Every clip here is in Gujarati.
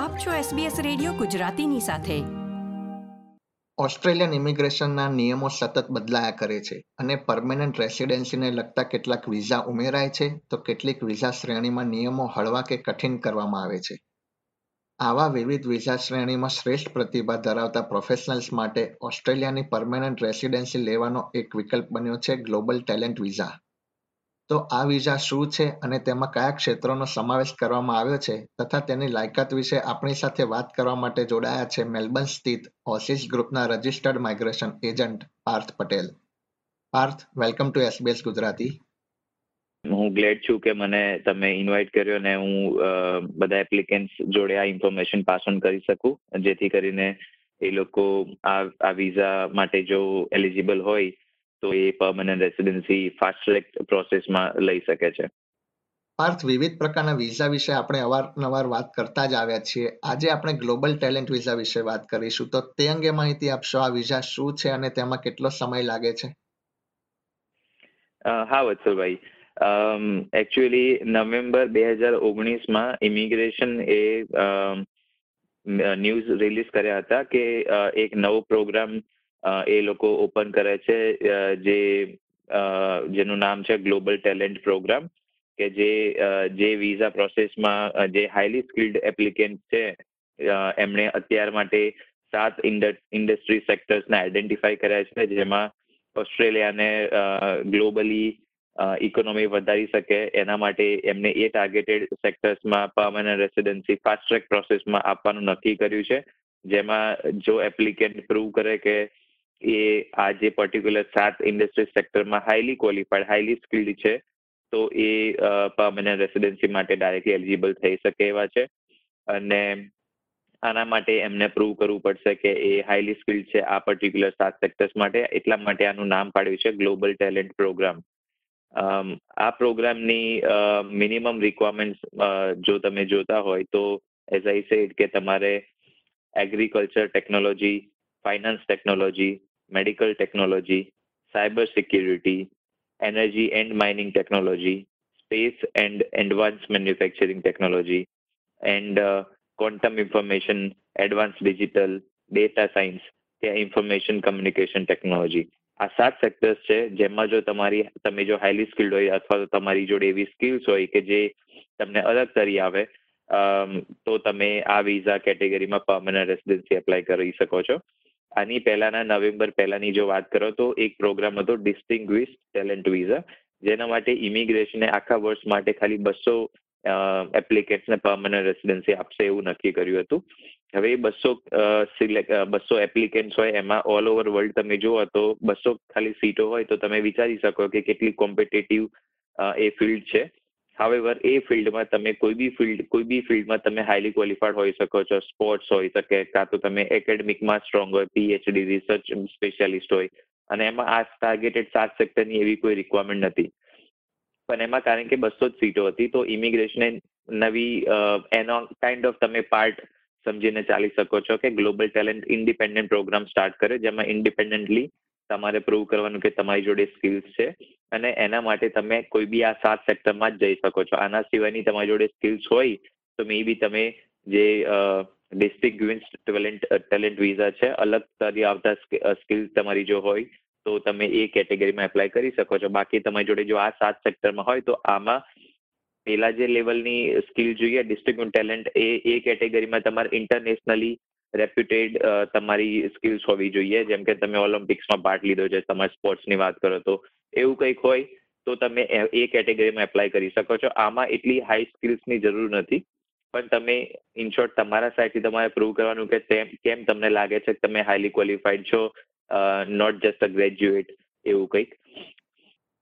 આપ છો SBS રેડિયો ગુજરાતીની સાથે. ઓસ્ટ્રેલિયન ઇમિગ્રેશનના નિયમો સતત બદલાયા કરે છે અને પરમેનન્ટ રેસિડેન્સીને લગતા કેટલાક વિઝા ઉમેરાય છે તો કેટલીક વિઝા શ્રેણીમાં નિયમો હળવા કે કઠિન કરવામાં આવે છે. આવા વિવિધ વિઝા શ્રેણીમાં શ્રેષ્ઠ પ્રતિભા ધરાવતા પ્રોફેશનલ્સ માટે ઓસ્ટ્રેલિયાની પરમેનન્ટ રેસિડેન્સી લેવાનો એક વિકલ્પ બન્યો છે ગ્લોબલ ટેલેન્ટ વિઝા. તો આ વિઝા શું છે અને તેમાં કયા ક્ષેત્રોનો સમાવેશ કરવામાં આવ્યો છે તથા તેની લાયકાત વિશે આપણી સાથે વાત કરવા માટે જોડાયા છે મેલબર્ન સ્થિત ઓસિસ ગ્રુપના registered migration agent Parth Patel. Parth, welcome to SBS Gujarati. હું ગ્લેડ છું કે મને તમે ઇન્વાઇટ કર્યો ને હું બધા એપ્લિકેન્ટ્સ જોડે આ ઇન્ફોર્મેશન પાસ ઓન કરી શકું. જેથી કરીને એ લોકો આ આ વિઝા માટે જો એલિજિબલ હોય તો એ પરમનન્ટ રેસિડેન્સી ફાસ્ટ ટ્રેક પ્રોસેસમાં લઈ શકે છે. પાર્થ વિવિધ પ્રકારના વિઝા વિશે આપણે અવારનવાર વાત કરતા જ આવ્યા છીએ. આજે આપણે ગ્લોબલ ટેલેન્ટ વિઝા વિશે વાત કરીશું. તો તે અંગે માહિતી આપશો આ વિઝા શું છે અને તેમાં કેટલો સમય લાગે છે? હા વત્સલભાઈ. એકચ્યુઅલી નવેમ્બર બે હજાર ઓગણીસમાં ઇમિગ્રેશન એ ન્યૂઝ રિલીઝ કર્યા હતા કે એક નવો પ્રોગ્રામ એ લોકો ઓપન કરે છે જે જેનું નામ છે ગ્લોબલ ટેલેન્ટ પ્રોગ્રામ કે જે જે વિઝા પ્રોસેસમાં જે હાઈલી સ્કિલ્ડ એપ્લિકેન્ટ છે એમણે અત્યાર માટે સાત ઇન્ડસ્ટ્રી સેક્ટર્સને આઈડેન્ટિફાઈ કર્યા છે, જેમાં ઓસ્ટ્રેલિયાને ગ્લોબલી ઇકોનોમી વધારી શકે, એના માટે એમને એ ટાર્ગેટેડ સેક્ટર્સમાં પરમાનન્ટ રેસિડેન્સી ફાસ્ટ ટ્રેક પ્રોસેસમાં આપવાનું નક્કી કર્યું છે, જેમાં જો એપ્લિકેન્ટ પ્રૂવ કરે કે એ આ જે પર્ટિક્યુલર સાત ઇન્ડસ્ટ્રી સેક્ટરમાં હાઈલી ક્વોલિફાઈડ હાઈલી સ્કિલ્ડ છે, તો એ પર્મનન્ટ રેસિડેન્સી માટે ડાયરેક્ટલી એલિજિબલ થઈ શકે એવા છે. અને આના માટે એમને પ્રૂવ કરવું પડશે કે એ હાઈલી સ્કિલ્ડ છે આ પર્ટિક્યુલર સાત સેક્ટર્સ માટે. એટલા માટે આનું નામ પાડ્યું છે ગ્લોબલ ટેલેન્ટ પ્રોગ્રામ આ પ્રોગ્રામની મિનિમમ રિક્વાયરમેન્ટ્સ જો તમે જોતા હોય તો એઝ આઈ સેડ કે તમારે agriculture technology finance technology medical technology, cyber security, energy and mining technology, space and advanced manufacturing technology, and uh, quantum information, advanced digital, data science કે ઇન્ફોર્મેશન કમ્યુનિકેશન ટેકનોલોજી આ સાત સેક્ટર્સ છે જેમાં જો તમારી તમે જો હાઈલી સ્કિલ્ડ હોય અથવા તો તમારી જોડે એવી સ્કિલ્સ હોય કે જે તમને અલગ તરી આવે તો તમે આ વિઝા કેટેગરીમાં પર્મનન્ટ રેસિડેન્સી એપ્લાય કરી શકો છો આની પહેલાના નવેમ્બર પહેલાની જો વાત કરો તો એક પ્રોગ્રામ હતો ડિસ્ટિંગ્વિશ ટેલેન્ટ વિઝા જેના માટે ઇમિગ્રેશને આખા વર્ષ માટે ખાલી બસો એપ્લિકેન્ટ્સને પરમનન્ટ રેસિડેન્સી આપશે એવું નક્કી કર્યું હતું. હવે બસો સિલેક્ટ બસો એપ્લિકેન્ટ્સ હોય એમાં ઓલ ઓવર વર્લ્ડ તમે જુઓ તો બસો ખાલી સીટો હોય તો તમે વિચારી શકો કે કેટલી કોમ્પિટેટિવ એ ફિલ્ડ છે. હાવેવર એ ફિલ્ડમાં તમે કોઈ બી ફિલ્ડ કોઈ બી ફિલ્ડમાં તમે હાઈલી ક્વોલિફાઈડ હોઈ શકો છો. સ્પોર્ટ્સ હોઈ શકે, કાં તો તમે એકેડમિકમાં સ્ટ્રોંગ હોય પીએચડી રિસર્ચ સ્પેશિયાલિસ્ટ હોય. અને એમાં આ ટાર્ગેટેડ સાત સેક્ટરની એવી કોઈ રિક્વાયરમેન્ટ નથી. પણ એમાં કારણ કે બસો જ સીટો હતી, તો ઇમિગ્રેશને નવી એનો કાઇન્ડ ઓફ તમે પાર્ટ સમજીને ચાલી શકો છો કે global talent independent program start કરે, જેમાં ઇન્ડિપેન્ડન્ટલી તમારે પ્રૂવ કરવાનું કે તમારી જોડે સ્કિલ્સ છે અને એના માટે તમે કોઈ બી આ સાત સેક્ટરમાં જ જઈ શકો છો. આના સિવાયની તમારી જોડે સ્કિલ્સ હોય તો મે બી તમે જે ડિસ્ટ્રિક્ટ ટેલેન્ટ ટેલેન્ટ વિઝા છે, અલગ તરી આવતા સ્કિલ્સ તમારી જો હોય તો તમે એ કેટેગરીમાં એપ્લાય કરી શકો છો. બાકી તમારી જોડે જો આ સાત સેક્ટરમાં હોય તો આમાં પેલા જે લેવલની સ્કિલ જોઈએ ડિસ્ટ્રિક્ટ ટેલેન્ટ એ એ કેટેગરીમાં તમારે ઇન્ટરનેશનલી રેપ્યુટેડ તમારી સ્કિલ્સ હોવી જોઈએ. જેમ કે તમે ઓલિમ્પિક્સમાં પાર્ટ લીધો છે તમારે સ્પોર્ટ્સની વાત કરો તો એવું કંઈક હોય તો તમે એ કેટેગરીમાં એપ્લાય કરી શકો છો. આમાં એટલી હાઈ સ્કિલ્સની જરૂર નથી. પણ તમે ઇન શોર્ટ તમારા સાઈડથી તમારે પ્રૂવ કરવાનું કે કેમ તમને લાગે છે કે તમે હાઈલી ક્વોલિફાઈડ છો નોટ જસ્ટ અ ગ્રેજ્યુએટ એવું કંઈક.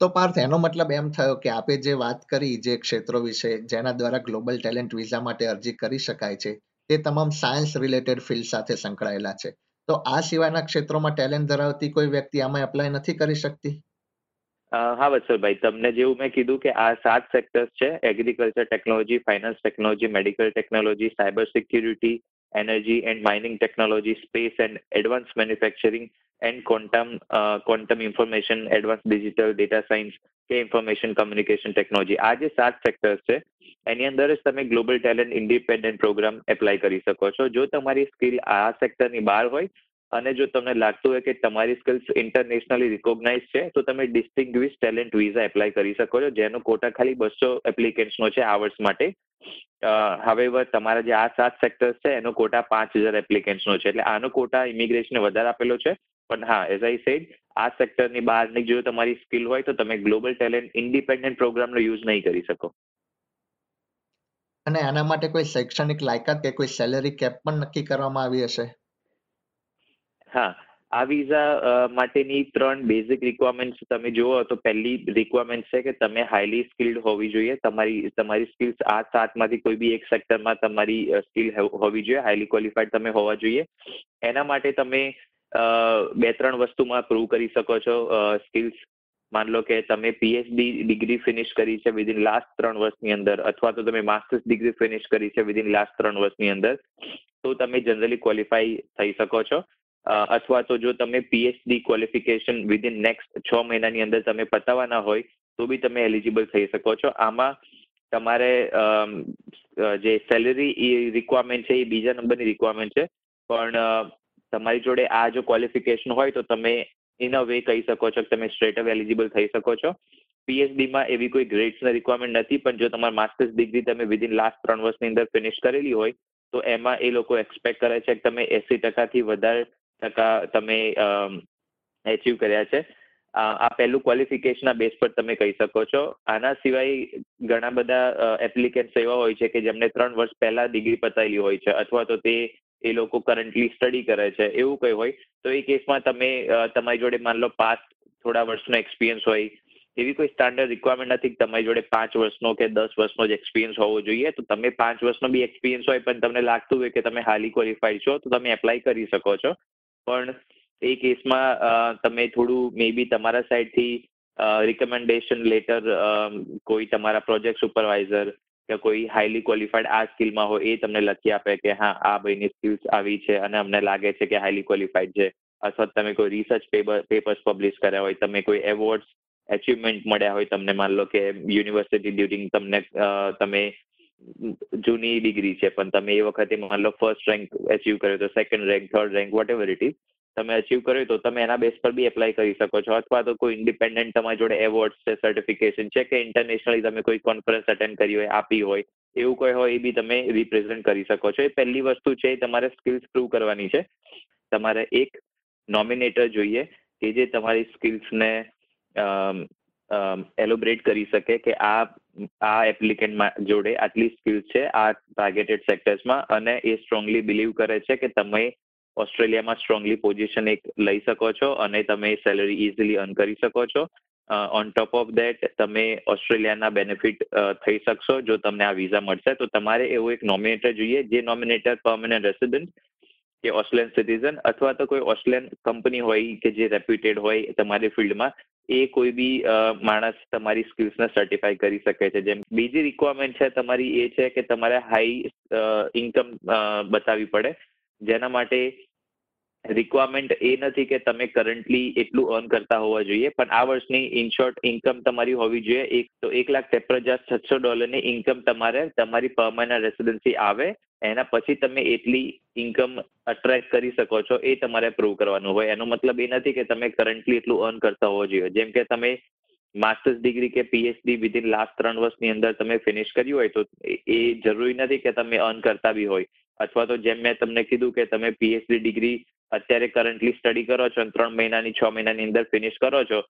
તો પાર્થ, એનો મતલબ એમ થયો કે આપે જે વાત કરી જે ક્ષેત્રો વિશે, જેના દ્વારા ગ્લોબલ ટેલેન્ટ વિઝા માટે અરજી કરી શકાય છે તે તમામ સાયન્સ રિલેટેડ ફિલ્ડ સાથે સંકળાયેલા છે. તો આ સિવાયના ક્ષેત્રોમાં ટેલેન્ટ ધરાવતી કોઈ વ્યક્તિ આમાં એપ્લાય નથી કરી શકતી? હા, વત્સલભાઈ, તમને જેવું મેં કીધું કે આ સાત સેક્ટર્સ છે agriculture technology finance technology medical technology cyber security energy and mining technology space and advance manufacturing and quantum quantum information advance digital data science કે ઇન્ફોર્મેશન કમ્યુનિકેશન ટેકનોલોજી આ જે સાત સેક્ટર્સ છે, એની અંદર જ તમે global talent independent program apply કરી શકો છો. જો તમારી સ્કિલ આ સેક્ટરની બહાર હોય, અને જો તમને લાગતું હોય કે તમારી સ્કિલ્સ ઇન્ટરનેશનલી રિકોગ્નાઇઝ છે, તો તમે ડિસ્ટિંગ્વિશ ટેલેન્ટ વિઝા એપ્લાય કરી શકો છો. જેનો કોટા ખાલી બસો એપ્લિકેન્ટ્સનો છે આ વર્ષ માટે. હવે તમારા જે આ સાત સેક્ટર્સ છે, એનો કોટા પાંચ હજાર એપ્લિકેન્ટ્સનો છે. એટલે આનો કોટા ઇમિગ્રેશને વધારે આપેલો છે. પણ હા એઝ આઈ સેડ આ સેક્ટરની બહારની જો તમારી સ્કિલ હોય તો તમે ગ્લોબલ ટેલેન્ટ ઇન્ડિપેન્ડન્ટ પ્રોગ્રામનો યુઝ નહીં કરી શકો. અને આના માટે કોઈ શૈક્ષણિક લાયકાત કે કોઈ સેલેરી કેપ પણ નક્કી કરવામાં આવી હશે? હા આ વિઝા માટેની ત્રણ બેઝિક રિક્વાયરમેન્ટ્સ તમે જુઓ તો પહેલી રિક્વાયરમેન્ટ છે કે તમે હાઈલી સ્કિલ્ડ હોવી જોઈએ. તમારી તમારી સ્કિલ્સ આ સાતમાંથી કોઈ બી એક સેક્ટરમાં તમારી સ્કિલ હોવી જોઈએ. હાઈલી ક્વોલિફાઈડ તમે હોવા જોઈએ. એના માટે તમે બે ત્રણ વસ્તુમાં પ્રૂવ કરી શકો છો. સ્કિલ્સ માન લો કે તમે પીએચડી ડિગ્રી ફિનિશ કરી છે વિધિન લાસ્ટ ત્રણ વર્ષની અંદર અથવા તો તમે માસ્ટર્સ ડિગ્રી ફિનિશ કરી છે વિધિન લાસ્ટ ત્રણ વર્ષની અંદર, તો તમે જનરલી ક્વોલિફાઈ થઈ શકો છો. અથવા તો જો તમે પીએચડી ક્વોલિફિકેશન વિધિન નેક્સ્ટ છ મહિનાની અંદર તમે પતાવવાના હોય, તો બી તમે એલિજિબલ થઈ શકો છો. આમાં તમારે જે સેલરી રિક્વાયરમેન્ટ છે એ બીજા નંબરની રિક્વાયરમેન્ટ છે. પણ તમારી જોડે આ જો ક્વોલિફિકેશન હોય તો તમે ઇન અ વે કહી શકો છો કે તમે સ્ટ્રેટ અપ એલિજિબલ થઈ શકો છો. પીએચડીમાં એવી કોઈ ગ્રેડ્સની રિક્વાયરમેન્ટ નથી, પણ જો તમારી માસ્ટર્સ ડિગ્રી તમે વિધિન લાસ્ટ ત્રણ વર્ષની અંદર ફિનિશ કરેલી હોય, તો એમાં એ લોકો એક્સપેક્ટ કરે છે કે તમે એસી ટકાથી વધારે ટકા તમે એચીવ કર્યા છે. આ પહેલું ક્વોલિફિકેશનના બેઝ પર તમે કહી શકો છો. આના સિવાય ઘણા બધા એપ્લિકેન્ટ્સ એવા હોય છે કે જેમને ત્રણ વર્ષ પહેલા ડિગ્રી પતાવેલી હોય છે, અથવા તો તે એ લોકો કરન્ટલી સ્ટડી કરે છે, એવું કંઈ હોય, તો એ કેસમાં તમે તમારી જોડે માન લો પાંચ થોડા વર્ષનો એક્સપિરિયન્સ હોય, એવી કોઈ સ્ટાન્ડર્ડ રિક્વાયરમેન્ટ નથી તમારી જોડે પાંચ વર્ષનો કે દસ વર્ષનો જ એક્સપિરિયન્સ હોવો જોઈએ, તો તમે પાંચ વર્ષનો બી એક્સપિરિયન્સ હોય પણ તમને લાગતું હોય કે તમે હાલી ક્વોલિફાઈડ છો, તો તમે એપ્લાય કરી શકો છો. પણ એ કેસમાં તમે થોડું મે બી તમારા સાઈડથી રિકમેન્ડેશન લેટર કોઈ તમારા પ્રોજેક્ટ સુપરવાઇઝર કે કોઈ હાઈલી ક્વોલિફાઈડ આ સ્કિલમાં હોય એ તમને લખી આપે કે હા, આ ભાઈની સ્કિલ્સ આવી છે અને અમને લાગે છે કે હાઈલી ક્વોલિફાઈડ છે. અથવા તમે કોઈ રિસર્ચ પેપર પેપર્સ પબ્લિશ કર્યા હોય, તમે કોઈ એવોર્ડ્સ એચિવમેન્ટ મળ્યા હોય તમને માન લો કે યુનિવર્સિટી ડ્યુરિંગ તમને તમે જૂની ડિગ્રી છે, પણ તમે એ વખતે માન લો ફર્સ્ટ રેન્ક અચીવ કર્યો, તો second rank third rank whatever it is તમે અચીવ કર્યો તો તમે એના બેસ પર બી એપ્લાય કરી શકો છો. અથવા તો કોઈ ઇન્ડિપેન્ડન્ટ તમારી જોડે એવોર્ડ્સ છે સર્ટિફિકેશન છે કે ઇન્ટરનેશનલી તમે કોઈ કોન્ફરન્સ અટેન્ડ કરી હોય, આપી હોય, એવું કોઈ હોય એ બી તમે રિપ્રેઝેન્ટ કરી શકો છો. એ પહેલી વસ્તુ છે તમારે સ્કિલ્સ પ્રૂવ કરવાની છે. તમારે એક નોમિનેટર જોઈએ કે જે તમારી સ્કિલ્સને એલોબરેટ કરી શકે કે આ આ એપ્લિકેન્ટ જોડે આટલી સ્કિલ્સ છે, આ ટાર્ગેટેડ સેક્ટર્સમાં અને એ સ્ટ્રોંગલી બિલીવ કરે છે કે તમે ઓસ્ટ્રેલિયામાં સ્ટ્રોંગલી પોઝિશન એક લઈ શકો છો અને તમે સેલરી ઇઝીલી અર્ન કરી શકો છો. ઓન ટોપ ઓફ દેટ તમે ઓસ્ટ્રેલિયાના બેનિફિટ થઈ શકશો. જો તમને આ વિઝા મળશે, તો તમારે એવું એક નોમિનેટર જોઈએ, જે નોમિનેટર પરમનન્ટ રેસિડન્ટ કે ઓસ્ટ્રેલિયન સિટીઝન અથવા તો કોઈ ઓસ્ટ્રેલિયન કંપની હોય કે જે રેપ્યુટેડ હોય તમારી ફિલ્ડમાં એ કોઈ બી માણસ તમારી સ્કિલ્સને સર્ટિફાઈ કરી શકે છે. જેમ બીજી રિક્વાયરમેન્ટ છે તમારી એ છે કે તમારે હાઈ ઇન્કમ બતાવવી પડે. જેના માટે રિક્વાયરમેન્ટ એ નથી કે તમે કરન્ટલી એટલું અર્ન કરતા હોવા જોઈએ, પણ આ વર્ષની ઇનશોર્ટ ઇન્કમ તમારી હોવી જોઈએ. એક તો એક લાખ ત્રેપન હજાર છસો ડોલરની ઇન્કમ તમારે, તમારી પરમાનન્ટ રેસિડન્સી આવે, એના પછી તમે એટલી ઇન્કમ અટ્રેક્ટ કરી શકો છો એ તમારે પ્રૂવ કરવાનું હોય. એનો મતલબ એ નથી કે તમે કરન્ટલી એટલું અર્ન કરતા હોવો જોઈએ. જેમ કે તમે માસ્ટર્સ ડિગ્રી કે પીએચડી વિધિન લાસ્ટ ત્રણ વર્ષની અંદર તમે ફિનિશ કર્યું હોય તો એ જરૂરી નથી કે તમે અર્ન કરતા બી હોય. અથવા તો જેમ મેં તમને કીધું કે તમે પીએચડી ડિગ્રી અત્યારે કરન્ટલી સ્ટડી કરો છો અને ત્રણ મહિનાની, છ મહિનાની અંદર ફિનિશ કરો છો,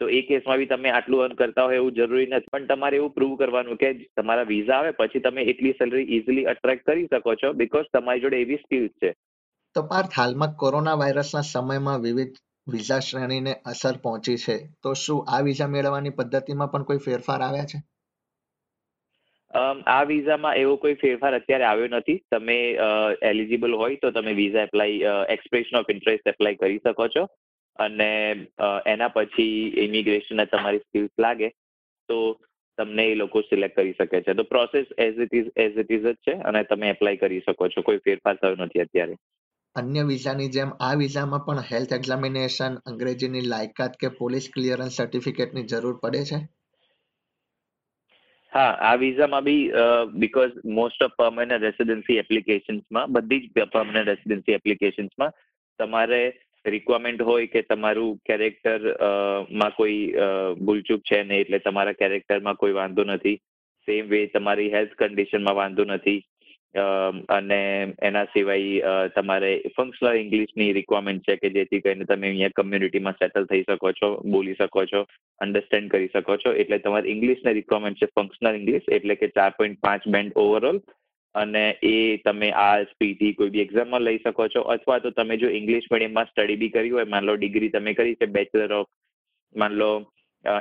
તો એ કેસમાં બી તમે આટલું અર્ન કરતા હોય એવું જરૂરી નથી. પણ તમારે એવું પ્રૂવ કરવાનું કે તમારા વિઝા આવે પછી તમે એટલી સેલરી ઇઝીલી અટ્રેક્ટ કરી શકો છો બીકોઝ તમારી જોડે એવી સ્કિલ્સ છે. તો પાર્થ, હાલમાં કોરોના વાયરસના સમયમાં વિવિધ વિઝા શ્રેણીને અસર પહોંચી છે, તો શું આ વિઝા મેળવવાની પદ્ધતિમાં પણ કોઈ ફેરફાર આવ્યા છે? આ વિઝામાં એવો કોઈ ફેરફાર અત્યારે આવ્યો નથી. તમે એલિજિબલ હોય તો તમે visa apply expression of interest apply કરી શકો છો. અને એના પછી ઇમિગ્રેશનને તમારી સ્કિલ્સ લાગે, તો તમને એ લોકો સિલેક્ટ કરી શકે છે. તો process as it is as it is જ છે અને તમે એપ્લાય કરી શકો છો. કોઈ ફેરફાર થયો નથી અત્યારે. અન્ય વિઝાની જેમ, આ વિઝામાં પણ હેલ્થ એક્ઝામિનેશન અંગ્રેજીની લાયકાત કે પોલીસ ક્લિયરન્સ સર્ટિફિકેટની જરૂર પડે છે? હા, આ વિઝામાં બી because most of permanent residency એપ્લિકેશન્સમાં બધી જ પર્મનન્ટ રેસિડેન્સી એપ્લિકેશન્સમાં તમારે રિક્વાયરમેન્ટ હોય કે તમારું કેરેક્ટરમાં કોઈ ભૂલચૂક છે નહીં, એટલે તમારા કેરેક્ટરમાં કોઈ વાંધો નથી. સેમ વે તમારી હેલ્થ કન્ડિશનમાં વાંધો નથી. અને એના સિવાય તમારે ફંક્શનલ ઇંગ્લિશની રિક્વાયરમેન્ટ છે કે જેથી કરીને તમે અહીંયા કમ્યુનિટીમાં સેટલ થઈ શકો છો, બોલી શકો છો અન્ડરસ્ટેન્ડ કરી શકો છો. એટલે તમારી ઇંગ્લિશની રિક્વાયરમેન્ટ છે ફંક્શનલ ઇંગ્લિશ એટલે કે ચાર પોઈન્ટ પાંચ બેન્ડ ઓવરઓલ અને એ તમે આ પીટી કોઈ બી એક્ઝામમાં લઈ શકો છો. અથવા તો તમે જો ઇંગ્લિશ મીડિયમમાં સ્ટડી બી કરી હોય માન લો ડિગ્રી તમે કરી છે બેચલર ઓફ માન લો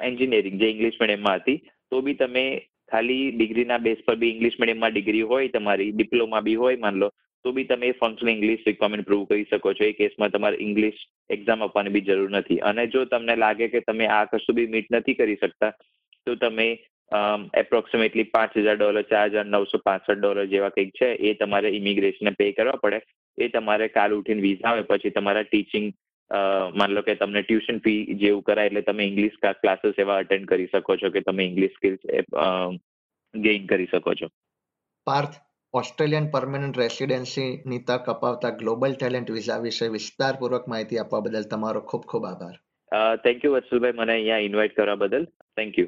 એન્જિનિયરિંગ જે ઇંગ્લિશ મીડિયમમાં હતી, તો બી તમે ખાલી ડિગ્રીના બેઝ પર બી ઇંગ્લિશ મીડિયમમાં ડિગ્રી હોય, તમારી ડિપ્લોમા બી હોય, માન લો, તો બી તમે ફંક્શનલ ઇંગ્લિશ રિક્વાયરમેન્ટ પ્રૂવ કરી શકો છો. એ કેસમાં તમારે ઇંગ્લિશ એક્ઝામ આપવાની બી જરૂર નથી. અને જો તમને લાગે કે તમે આ કશું બી મીટ નથી કરી શકતા, તો તમે એપ્રોક્સિમેટલી પાંચ હજાર ડોલર ચાર હજાર નવસો પાસઠ ડોલર જેવા કંઈક છે, એ તમારે ઇમિગ્રેશનને પે કરવા પડે. એ તમારે કાલ ઉઠીને વિઝા આવે, પછી તમારા ટીચિંગ માન લો કે તમને ટ્યુશન ફી જેવું કરાય એટલે તમે ઇંગ્લિશ ક્લાસીસ એવા અટેન્ડ કરી શકો છો કે તમે ઇંગ્લિશ સ્કિલ્સ ગેઇન કરી શકો છો. પાર્થ ઓસ્ટ્રેલિયન પરમેનન્ટ રેસિડેન્સીની તક અપાવતા ગ્લોબલ ટેલેન્ટ વિઝા વિશે વિસ્તારપૂર્વક માહિતી આપવા બદલ તમારો ખૂબ ખૂબ આભાર. થેન્ક યુ વત્સલભાઈ મને અહીંયા ઇન્વાઇટ કરવા બદલ. Thank you